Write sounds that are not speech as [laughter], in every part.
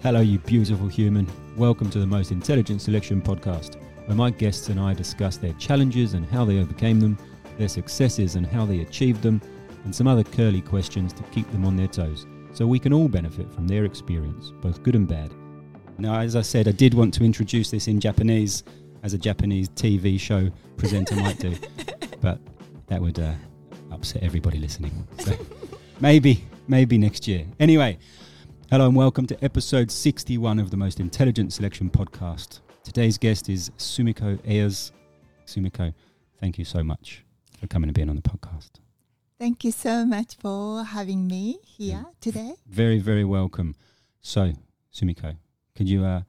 Hello, you beautiful human. Welcome to the Most Intelligent Selection podcast, where my guests and I discuss their challenges and how they overcame them, their successes and how they achieved them, and some other curly questions to keep them on their toes, so we can all benefit from their experience, both good and bad. Now, as I said, I did want to introduce this in Japanese, as a Japanese TV show presenter might do, [laughs] but that would uh, upset everybody listening. So maybe, maybe next year. Anyway, hello and welcome to episode 61 of the Most Intelligent Selection podcast. Today's guest is Sumiko Eyears. Sumiko, thank you so much for coming and being on the podcast. Thank you so much for having me here Yeah. today. Very, very welcome. So, Sumiko, could you uh,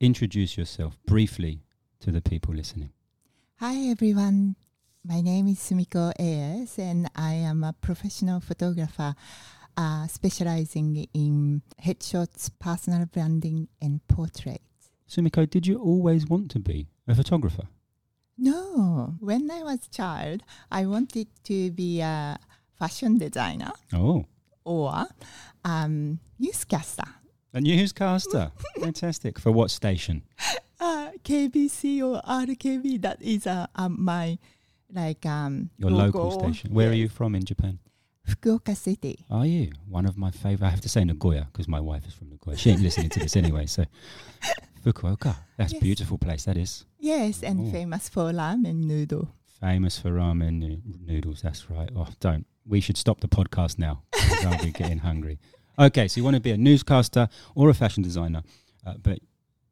introduce yourself briefly to the people listening? Hi everyone. My name is Sumiko Eyears and I am a professional photographer uh, specializing in headshots, personal branding and portraits. Sumiko, did you always want to be a photographer? No, when I was a child, I wanted to be a fashion designer Oh, or um, newscaster. a newscaster. [laughs] Fantastic. For what station? Uh, KBC or RKB, that is uh, um, my like um, Your local station. Where are you from in Japan? Fukuoka City. Are you? One of my favourite. I have to say Nagoya because my wife is from Nagoya. She ain't listening to this anyway. So, [laughs] Fukuoka. That's Yes. beautiful place. That is Yes, and Oh. famous for ramen noodle. famous for ramen noo- noodles. That's right. Oh, don't. We should stop the podcast now. I'll be [laughs] getting hungry. Okay, so you want to be a newscaster or a fashion designer, uh, but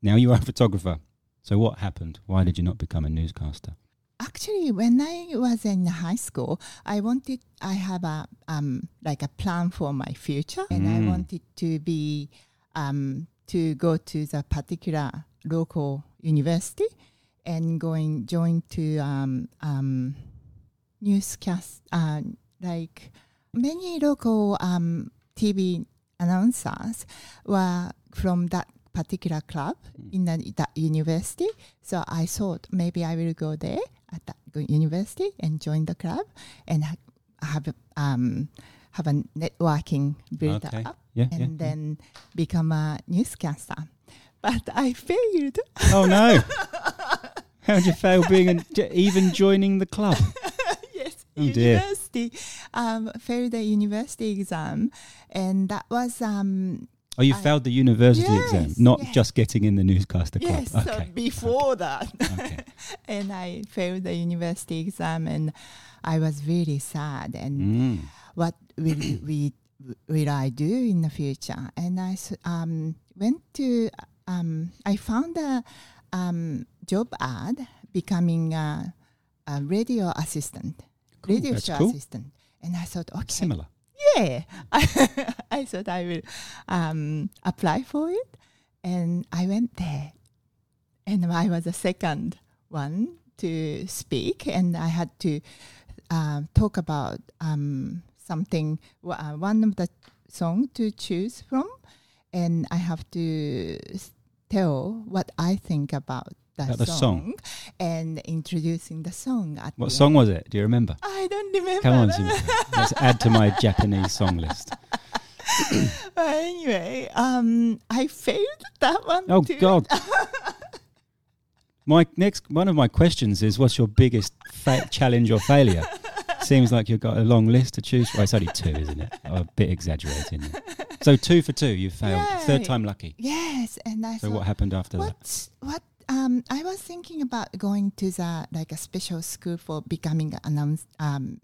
now you are a photographer. So what happened? Why did you not become a newscaster? Actually, when I was in high school, I wanted I have a um like a plan for my future, and I Mm. wanted to be um to go to the particular local university and going join to um um newscast uh like many local um TV announcers were from that particular club Mm. in the, that university. So I thought maybe I will go there at that university and join the club and ha- have a, um, have a networking build Okay. up Yeah, and yeah, yeah. then become a newscaster. But I failed. Oh no! [laughs] How did you fail being an, even joining the club? [laughs] yes, Oh, university. Um, failed the university exam, and that was um, Oh, you I- failed the university exam, not yes. just getting in the newscaster club. yes okay. before that. okay. [laughs] and I failed the university exam, and I was really sad. And Mm. what will [coughs] we will I do in the future? And I um, went to um, I found a um, job ad becoming a, a radio assistant, Cool, radio that's show cool. assistant, and I thought, okay, Similar. Yeah, [laughs] I thought I will um, apply for it, and I went there, and I was the second one to speak, and I had to um, talk about um, something, uh, one of the song to choose from, and I have to tell what I think about the, the song, song. and introducing the song. At What the song end. was it? Do you remember? I don't remember. Come on, Let's add to my Japanese song list. [laughs] But anyway, um, I failed that one. Oh too. God. [laughs] My next one of my questions is, what's your biggest fa- challenge or failure? Seems like you've got a long list to choose. Well, it's only two, isn't it? A bit exaggerating. So two for two, you failed. Third time lucky. Yes, and I So what happened after that? what, what? Um, I was thinking about going to the like a special school for becoming an um,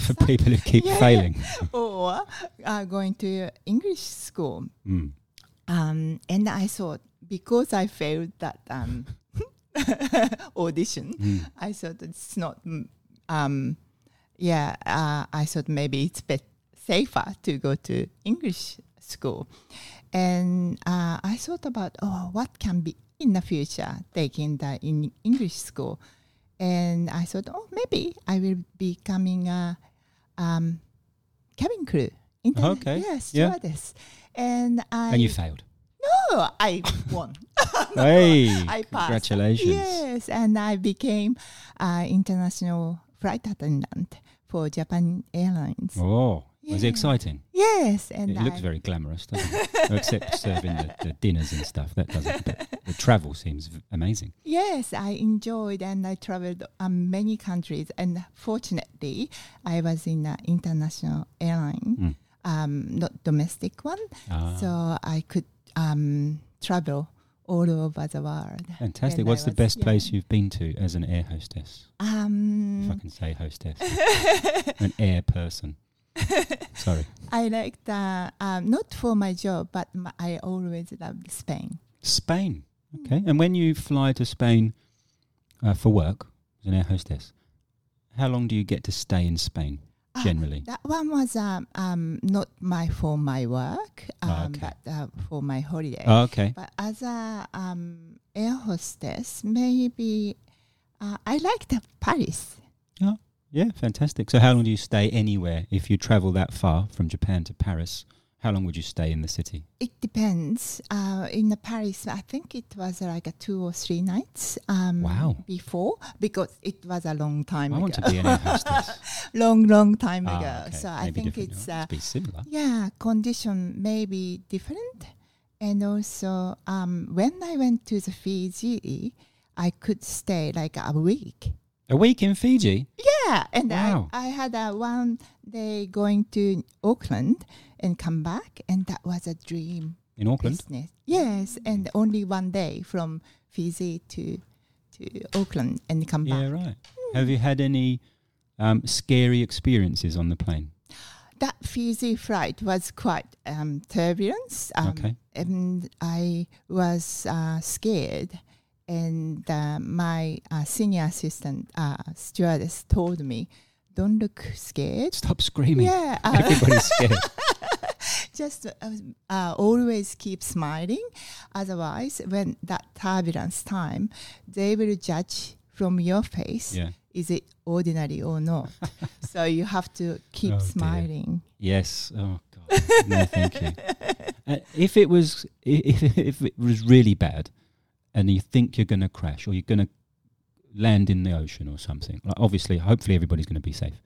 For people who keep [laughs] Yeah. failing. [laughs] or uh, going to English school. Mm. Um, and I thought because I failed that um, [laughs] audition, Mm. I thought it's not. mm, Um, yeah, uh, I thought maybe it's bet safer to go to English school, and uh, I thought about oh, what can be in the future taking the in English school, and I thought oh, maybe I will be becoming a um, cabin crew. Interna- Okay, Yes, yeah. stewardess. And I And you failed. no, I won. [laughs] Hey, I passed. congratulations. Yes, and I became uh, international flight attendant for Japan Airlines. Oh, Was it exciting? Yes, and it looks very glamorous, doesn't it? [laughs] Except serving the, the dinners and stuff. That doesn't. But the travel seems v- amazing. Yes, I enjoyed and I traveled um, many countries. And fortunately, I was in an international airline, Mm. um, not domestic one. Ah, So I could um, travel all over the world. fantastic. I What's the best young. place you've been to as an air hostess? If I Um, can say hostess, [laughs] an air person. [laughs] Sorry, I like the um, not for my job, but my, I always love Spain. Spain. Okay, and when you fly to Spain uh, for work as an air hostess, how long do you get to stay in Spain Ah, generally? That one was um, um, not my for my work, um, Ah, okay. but uh, for my holiday. Oh, okay. But as a um, air hostess, maybe uh, I the Paris. Yeah, fantastic. So, how long do you stay anywhere if you travel that far from Japan to Paris? How long would you stay in the city? It depends. Uh, in the Paris, I think it was uh, like a two or three nights. Um, Wow. Before, because it was a long time I ago. want to be an air hostess. long, long time Ah, ago. okay. So I think it's uh, be similar. yeah, condition may be different. And also, um, when I went to the Fiji, I could stay like a week. A week in Fiji. Yeah, and Wow. I, I had a one day going to Auckland and come back, and that was a dream In Auckland. business. Yes, and only one day from Fiji to to Auckland and come Yeah, back. right. Have you had any um, scary experiences on the plane? That Fiji flight was quite um, turbulence. Um, Okay. and I was uh, scared. And uh, my uh, senior assistant uh, stewardess told me, "Don't look scared." Stop screaming. Yeah, uh, [laughs] Everybody's scared. [laughs] just uh, uh, always keep smiling. Otherwise, when that turbulence time, they will judge from your face Yeah. is it ordinary or not. [laughs] so you have to keep Oh, dear. smiling. Yes. Oh God. No, thank you. If it was, if, if it was really bad, and you think you're going to crash or you're going to land in the ocean or something, like obviously, hopefully, everybody's going to be safe.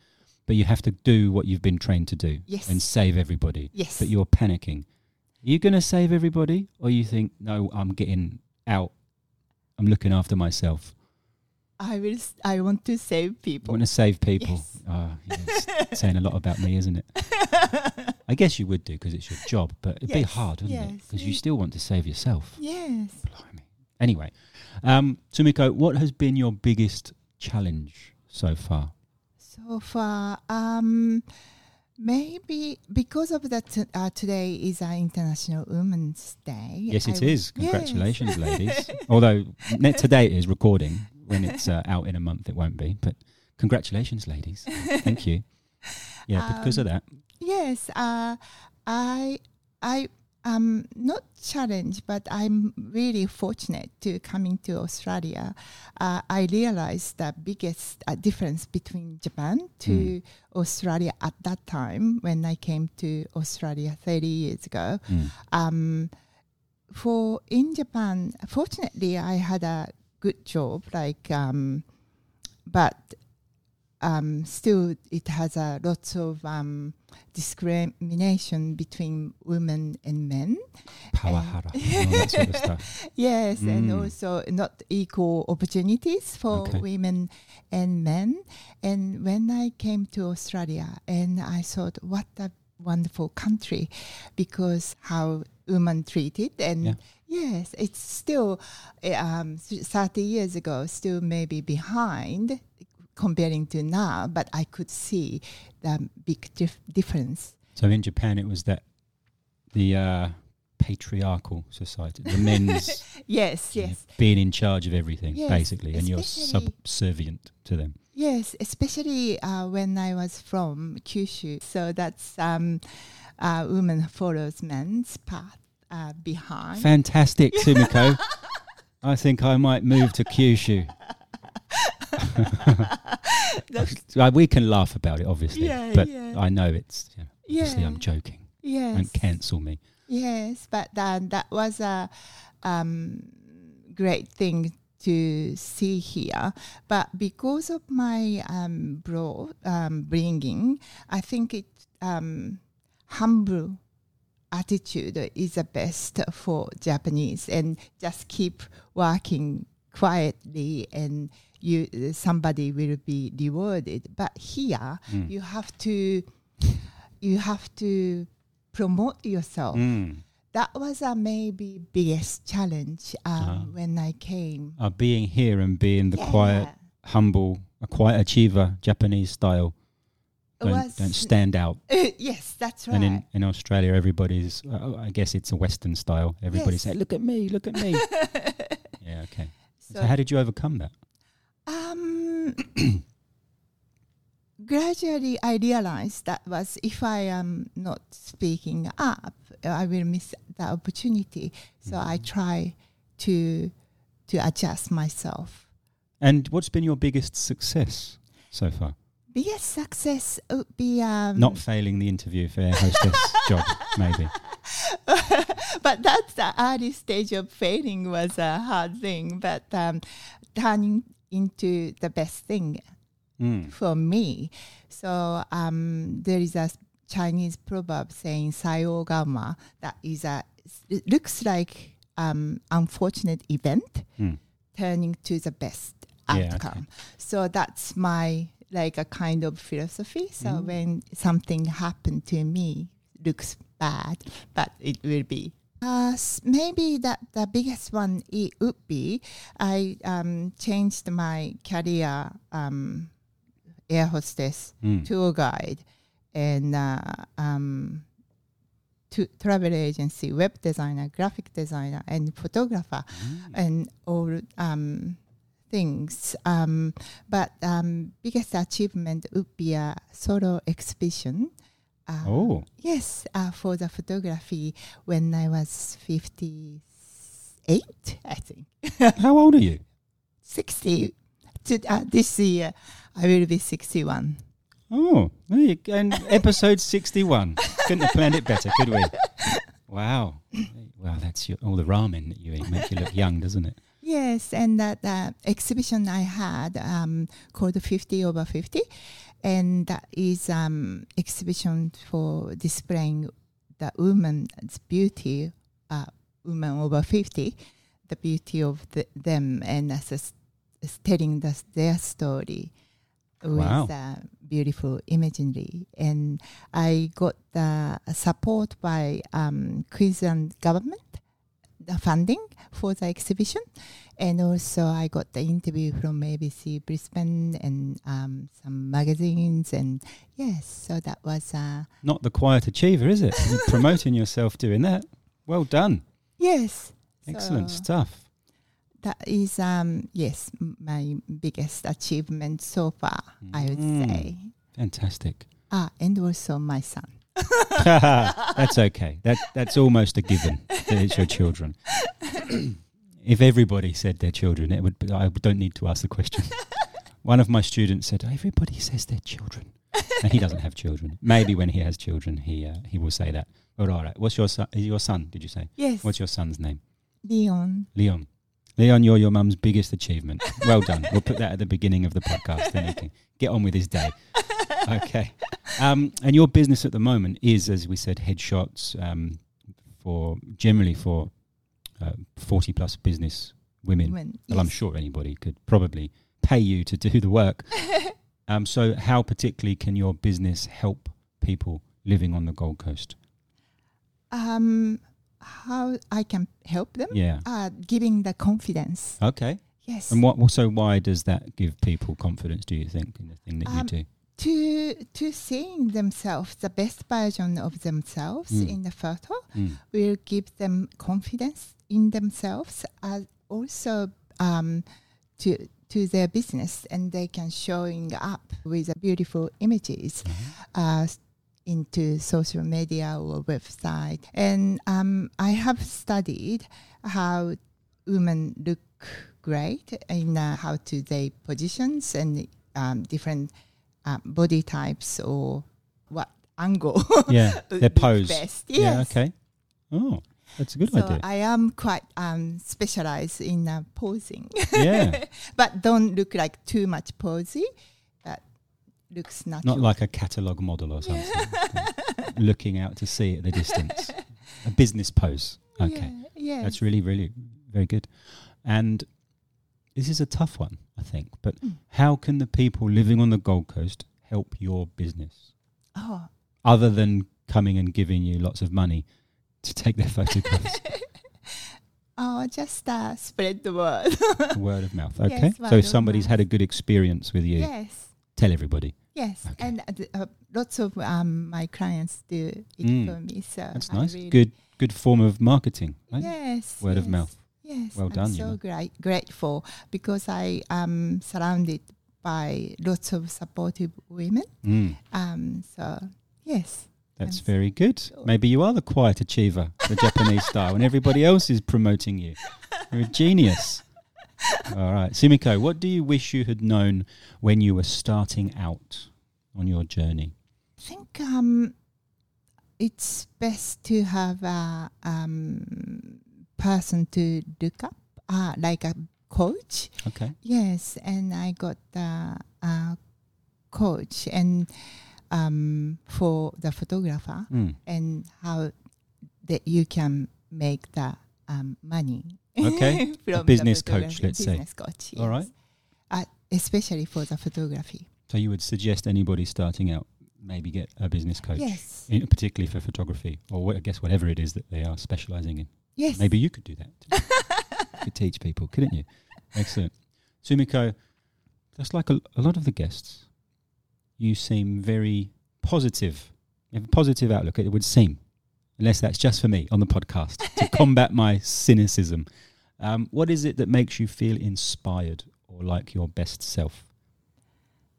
But you have to do what you've been trained to do Yes. and save everybody. Yes. But you're panicking. Are you going to save everybody, or you think, no, I'm getting out. I'm looking after myself. I will. s- I want to save people. I want to save people. Yes. Oh, yes. saying a lot about me, isn't it? [laughs] I guess you would do because it's your job, but it'd be hard, wouldn't it? Because you still want to save yourself. yes. Blimey. Anyway, um, Sumiko, what has been your biggest challenge so far? So far, um, maybe because of that, uh, today is our International Women's Day. Yes, it I is. wa- Yes. Congratulations, [laughs] ladies. Although today is recording. When it's uh, out in a month, it won't be. But congratulations, ladies. Thank you. Yeah, because of Um, that. Yes, uh, I I am not challenged, but I'm really fortunate to coming to Australia. Uh, I realized the biggest uh, difference between Japan to Mm. Australia at that time when I came to Australia 30 years ago. Mm. Um, for in Japan, fortunately, I had a good job, like, um, but um, still it has a lots of um, discrimination between women and men. Pawahara. and all that sort of stuff. [laughs] Yes, and Mm. also not equal opportunities for Okay. women and men. And when I came to Australia, and I thought, what a wonderful country, because how women treated and. Yeah. Yes, it's still eh, um, 30 years ago, still maybe behind comparing to now, but I could see the big dif- difference. So in Japan, it was that the uh, patriarchal society, the men's [laughs] Yes, you know, yes. being in charge of everything, Yes, basically, and you're subservient to them. Yes, especially uh, when I was from Kyushu. So that's um, uh, woman follows men's path uh, behind. Fantastic, Sumiko. [laughs] I think I might move to Kyushu. [laughs] We can laugh about it, obviously, Yeah, but yeah. I know it's you know, obviously I'm joking. yes, Don't cancel me. yes, but uh, that was a um, great thing to see here. But because of my um, bro um, bringing, I think it um, humble attitude is the best for Japanese, and just keep working quietly and you somebody will be rewarded but here Mm. you have to you have to promote yourself Mm. that was a maybe biggest challenge um, Ah. when I came. Uh, being here and being the Yeah. quiet, humble, a quiet achiever, Japanese style. Don't, Was- don't stand out. [laughs] yes, that's right. And in, in Australia, everybody's, uh, I guess it's a Western style. Everybody Yes. say, look at me, look at me. [laughs] yeah, okay. So, so, how did you overcome that? [clears throat] gradually, I realized that was if I am not speaking up, I will miss the opportunity. So Mm-hmm. I try to to adjust myself. And what's been your biggest success so far? Biggest success would be um, Not failing the interview for air hostess [laughs] job, maybe. [laughs] but that's the early stage of failing was a hard thing, but um, turning into the best thing Mm. for me. So um, there is a Chinese proverb saying "sayo gama" that is a it looks like um, unfortunate event Mm. turning to the best Yeah, outcome. So that's my like a kind of philosophy. So Mm. when something happened to me, looks bad, but it will be. Uh, maybe that the biggest one it would be I um, changed my career um, air hostess Mm. tour guide and uh, um, to travel agency, web designer, graphic designer, and photographer, Mm. and all um, things. Um, but um, biggest achievement would be a solo exhibition. Uh, Oh, Yes, uh, for the photography when I was 58, I think. [laughs] how old are you? 60. To, uh, this year, I will be 61. Oh, there you go. and episode 61. Couldn't have planned it better, could we? Wow. Wow, that's your, all the ramen that you eat make you look young, doesn't it? Yes, and that uh, exhibition I had um, called 50 over 50, and that is um, exhibition for displaying the woman's beauty, uh, women over 50, the beauty of the, them, and as a s- s- telling the, their story with Wow. uh, beautiful imagery. And I got the support by um, Queensland government, the funding for the exhibition. And also, I got the interview from ABC Brisbane and um, some magazines. And yes, so that was, uh, Not the quiet achiever, is it? [laughs] You're promoting yourself doing that. Well done. yes. Excellent So stuff. That is, um, yes, my biggest achievement so far, I would Mm. say. Fantastic. Ah, and also my son. [laughs] that's okay. That that's almost a given that it's your children. [clears throat] if everybody said their children, it would. Be, I don't need to ask the question. One of my students said, "Everybody says their children," and he doesn't have children. Maybe when he has children, he uh, he will say that. But all right, what's your son? Is your son? Did you say? Yes, What's your son's name? Leon. Leon. Leon, you're your mum's biggest achievement. Well done. We'll put that at the beginning of the podcast. Then he can get on with his day. Okay. Um, and your business at the moment is, as we said, headshots um, for generally for uh, 40 plus business women. When, Well, I'm sure anybody could probably pay you to do the work. [laughs] um, so, how particularly can your business help people living on the Gold Coast? Um, how I can help them? Yeah. Uh, giving the confidence. Okay. Yes. And what? So, why does that give people confidence? Do you think in the thing that you Um, do? To to seeing themselves, the best version of themselves Mm. in the photo Mm. will give them confidence in themselves, as also um, to to their business, and they can showing up with beautiful images uh, into social media or website. And um, I have studied how women look great in uh, how to they positions and um, different uh, body types or what angle [laughs] Yeah, [laughs] their pose. best. Yeah, okay. Oh, That's a good so idea. I am quite um, specialized in uh, posing, yeah, [laughs] but don't look like too much posy. But looks natural. not like a catalogue model or something. Looking out to sea at the distance. A business pose. Okay. Yeah, yes. That's really, really very good. And this is a tough one, I think. But Mm. how can the people living on the Gold Coast help your business oh, other than coming and giving you lots of money to take their photographs? [laughs] oh, just uh, spread the word. [laughs] word of mouth. Okay. Yes, so if somebody's had a good experience with you, yes. tell everybody. Yes, Okay. and uh, uh, lots of um, my clients do it Mm. for me. So That's I nice. really- Good good form of marketing, right? Yes, Word of mouth. Yes, Well I'm done, so grateful because I am surrounded by lots of supportive women. Mm. Um, so yes, That's I'm very good. sure. Maybe you are the quiet achiever, the Japanese [laughs] style, and everybody else is promoting you. You're a genius. All right. Sumiko, what do you wish you had known when you were starting out on your journey? I think um, it's best to have a um, person to look up, uh, like a coach. Okay. Yes, and I got the uh, coach and um, for the photographer Mm. and how that you can make the um, money. Okay, [laughs] from the business coach, let's say. business coach. All right. Uh, especially for the photography. So you would suggest anybody starting out maybe get a business coach, Yes. in, particularly for photography, or wha- I guess whatever it is that they are specializing in. Yes. Maybe you could do that. [laughs] you could teach people, couldn't you? Excellent. Sumiko, just like a, a lot of the guests, you seem very positive. You have a positive outlook, it would seem, unless that's just for me on the podcast to [laughs] combat my cynicism. Um, what is it that makes you feel inspired or like your best self?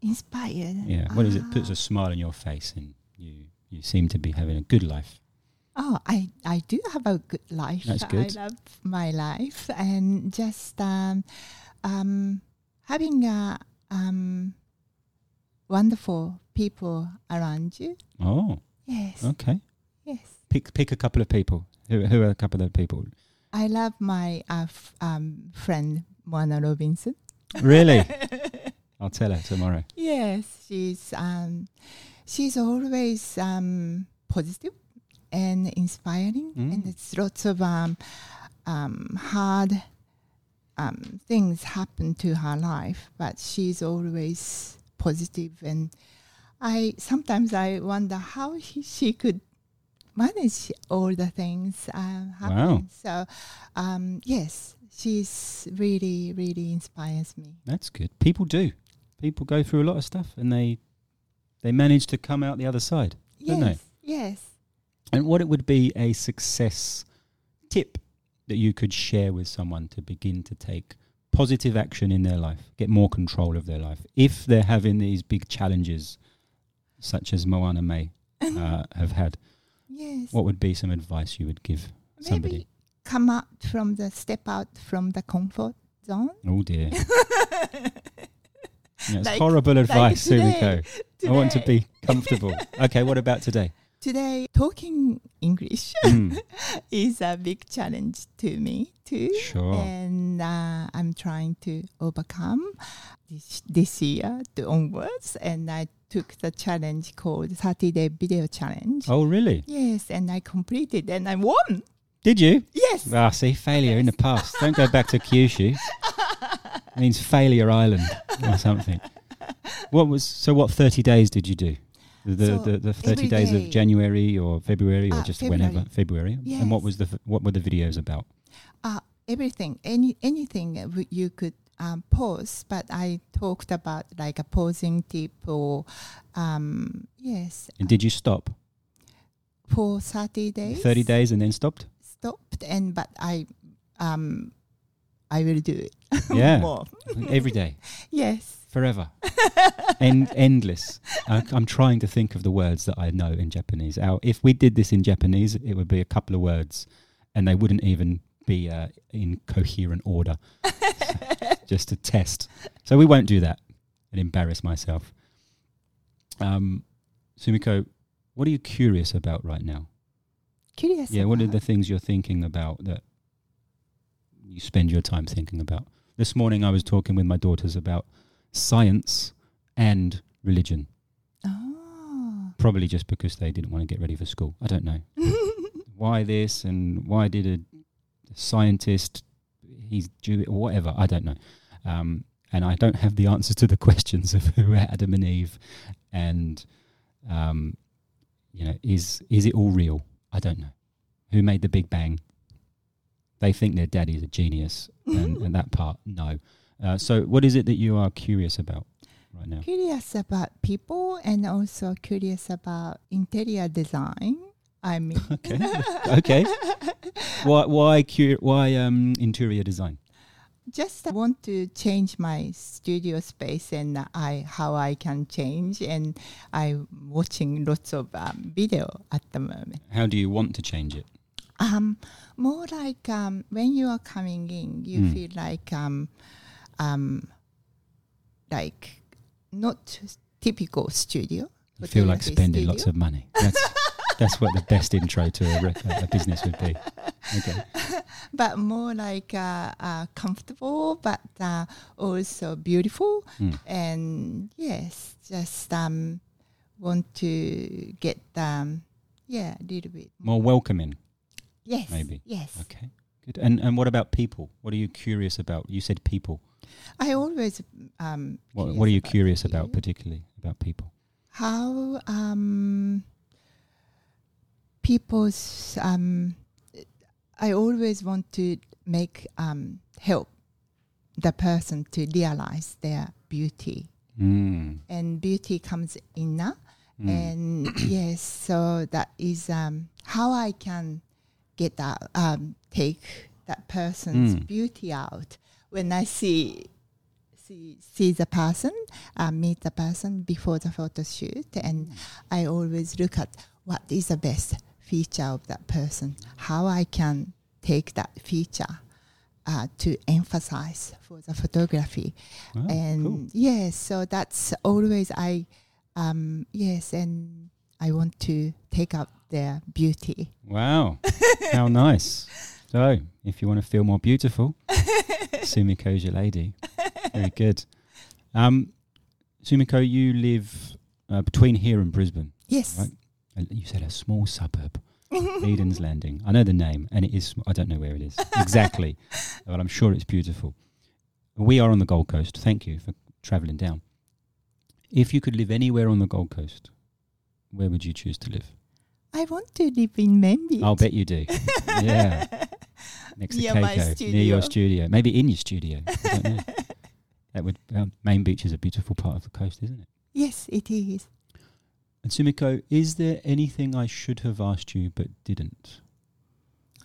Inspired. Yeah. What is it puts Ah. a smile on your face and you, you seem to be having a good life? Oh, I, I do have a good life. That's good. I love my life and just um, um, having a, um, wonderful people around you. Oh, Yes. okay. Yes. Pick pick a couple of people. Who, who are a couple of people? I love my uh, f- um, friend Moana Robinson. Really? [laughs] I'll tell her tomorrow. yes, she's um, she's always um, positive and inspiring, and Mm. it's lots of um, um, hard um, things happen to her life, but she's always positive, and I sometimes I wonder how he, she could manage all the things uh, happen. So um, yes, she's really really inspires me. That's good. People do. People go through a lot of stuff and they they manage to come out the other side. Don't they? Yes, yes. And what it would be a success tip that you could share with someone to begin to take positive action in their life, get more control of their life, if they're having these big challenges, such as Moana May [laughs] uh, have had. Yes. What would be some advice you would give somebody? Maybe come out from the step out from the comfort zone. Oh dear, [laughs] that's Like- horrible advice, today. Sumiko. I want to be comfortable. okay, what about today? [laughs] today. Talking English [laughs] Mm, is a big challenge to me too, sure. and uh, I'm trying to overcome this this year to onwards. And I took the challenge called 30 Day Video Challenge. Oh, really? Yes, and I completed, and I won. Did you? Yes. Ah, see, failure in the past. Don't go back to Kyushu. It means failure island or something. What was so? What thirty days did you do? The So, the, the thirty days day. of January or February or Ah, just February. whenever February. And what was the what were the videos about? everything, any anything you could um, pose, but I talked about like a posing tip or um, yes, And did you stop? for thirty days. Thirty days and then stopped. stopped, and but I um, I will do it. [laughs] Yeah. more. Every day, [laughs] Yes. Forever, [laughs] End, endless. I, I'm trying to think of the words that I know in Japanese. Our, if we did this in Japanese, it would be a couple of words, and they wouldn't even be uh, in coherent order. [laughs] just to test. So we won't do that and embarrass myself. Um, Sumiko, what are you curious about right now? curious. Yeah, what are the things you're thinking about that you spend your time thinking about? This morning I was talking with my daughters about science and religion, Oh. probably just because they didn't want to get ready for school. I don't know. [laughs] why this and why did a scientist he's Jewish or whatever I don't know um, and I don't have the answers to the questions of who are Adam and Eve and um, you know is is it all real I don't know who made the Big Bang they think their daddy's a genius and, and that part no uh, so what is it that you are curious about right now curious about people and also curious about interior design. I mean, [laughs] okay okay why why cur- why um, interior design just want to change my studio space and I how I can change and I'm watching lots of um, video at the moment. how do you want to change it Um, more like um, when you are coming in, you Mm. feel like um, um, like not typical studio. You feel like spending studio. lots of money. That's that's what the best intro to a, re- a business would be. Okay. [laughs] but more like uh, uh, comfortable, but uh, also beautiful. Mm. And yes, just um, want to get um, yeah a little bit More welcoming. Yes, maybe. yes. Okay. Good. And and what about people? What are you curious about? You said people. I always um. What what are you curious people. about particularly about people? how um, people's um, I always want to make um, help the person to realize their beauty Mm. and beauty comes inner Mm. and [coughs] yes so that is um, how I can get that um, take that person's Mm. beauty out when I see see see the person uh, meet the person before the photo shoot and I always look at what is the best feature of that person how I can take that feature uh, to emphasize for the photography Oh, and cool. yes so that's always i um yes and i want to take out their beauty Wow. [laughs] How nice. So, if you want to feel more beautiful, [laughs] Sumiko's your lady. Very good. Um, Sumiko, you live uh, between here and Brisbane. yes Right. Uh, You said a small suburb, Eden's [laughs] Landing. I know the name, and it is. I don't know where it is exactly, [laughs] but I'm sure it's beautiful. We are on the Gold Coast. Thank you for travelling down. If you could live anywhere on the Gold Coast, where would you choose to live? i want to live in Main Beach. I'll bet you do. Yeah. Next to Near Keiko, near your studio. maybe in your studio. I don't know. [laughs] that would. Um, Main Beach is a beautiful part of the coast, isn't it? yes it is And Sumiko, is there anything I should have asked you but didn't?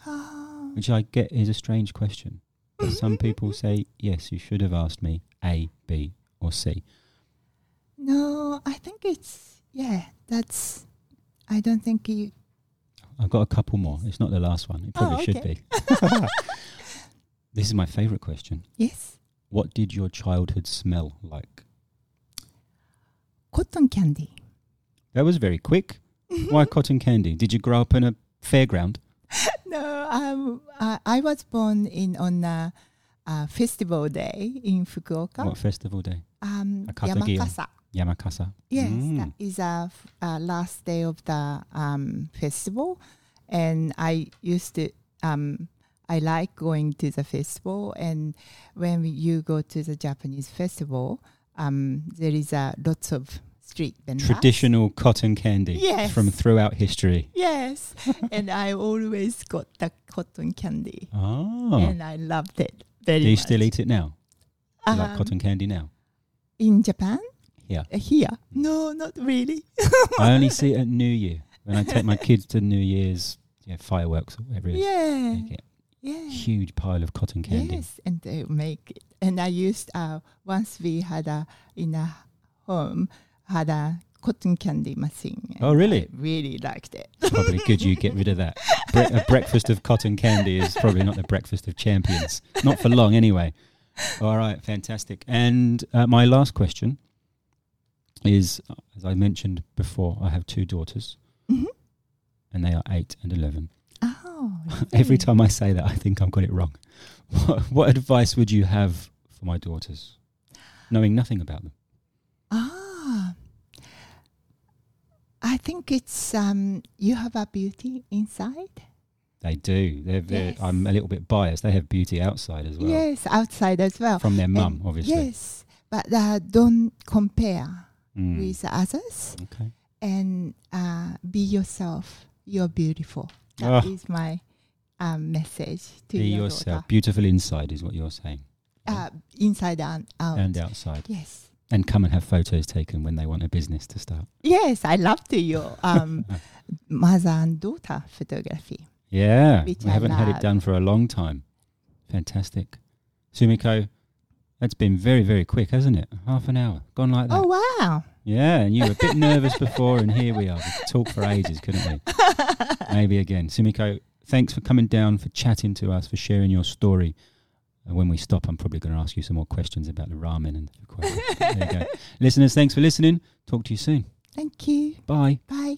Ah. Which I get is a strange question. Some people [laughs] say, yes, you should have asked me A, B, or C. no i think it's yeah that's i don't think you I've got a couple more. It's not the last one. It probably Oh, should be. [laughs] [laughs] this is my favourite question. yes What did your childhood smell like? cotton candy That was very quick. [laughs] Why cotton candy? Did you grow up in a fairground? no um I, I was born in on a, uh festival day in fukuoka What festival day? um yamakasa Yamakasa. Yes, Mm. that is a f- uh, last day of the um, festival, and I used to. Um, I like going to the festival, and when you go to the Japanese festival, um, there is a lots of street vendors. Traditional cotton candy Yes. from throughout history. Yes, [laughs] and I always got the cotton candy, Oh. and I loved it very Do you much. still eat it now? You like Um, cotton candy now? in Japan? Yeah. Uh, Here? No, not really. [laughs] I only see it at New Year. When I take my kids to New Year's yeah, fireworks or whatever it is. Yeah, They get yeah. huge pile of cotton candy. Yes, and they make it. And I used uh, once we had a in a home had a cotton candy machine. Oh, really? I really liked it. Probably good you get rid of that. Bre- a breakfast of cotton candy is probably not the breakfast of champions. Not for long, anyway. All right, fantastic. And uh, my last question is as I mentioned before, I have two daughters, Mhm. and they are eight and 11. Oh, [laughs] Every time I say that, I think I've got it wrong. What, what advice would you have for my daughters, knowing nothing about them? Ah, I think it's um, you have a beauty inside. They do. They're, they're, Yes. I'm a little bit biased. They have beauty outside as well, Yes, outside as well. from their mum, obviously. Yes, but uh, don't compare Mm. with others Okay. and uh, be yourself. You're beautiful. That is Oh. my um, message to Be your yourself. daughter. Beautiful inside is what you're saying, Uh, inside and out. and outside. yes. And come and have photos taken when they want a business to start. Yes, I love to your [laughs] um, mother and daughter photography. Yeah, we I haven't had it done for a long time. Fantastic. Sumiko, that's been very, very quick, hasn't it? Half an hour. Gone like that. Oh wow! Yeah, and you were a bit [laughs] nervous before, and here we are. We could talk for ages, couldn't we? [laughs] Maybe again. Sumiko, thanks for coming down, for chatting to us, for sharing your story. And when we stop, I'm probably going to ask you some more questions about the ramen and the there you go. [laughs] Listeners, thanks for listening. Talk to you soon. Thank you. Bye. Bye.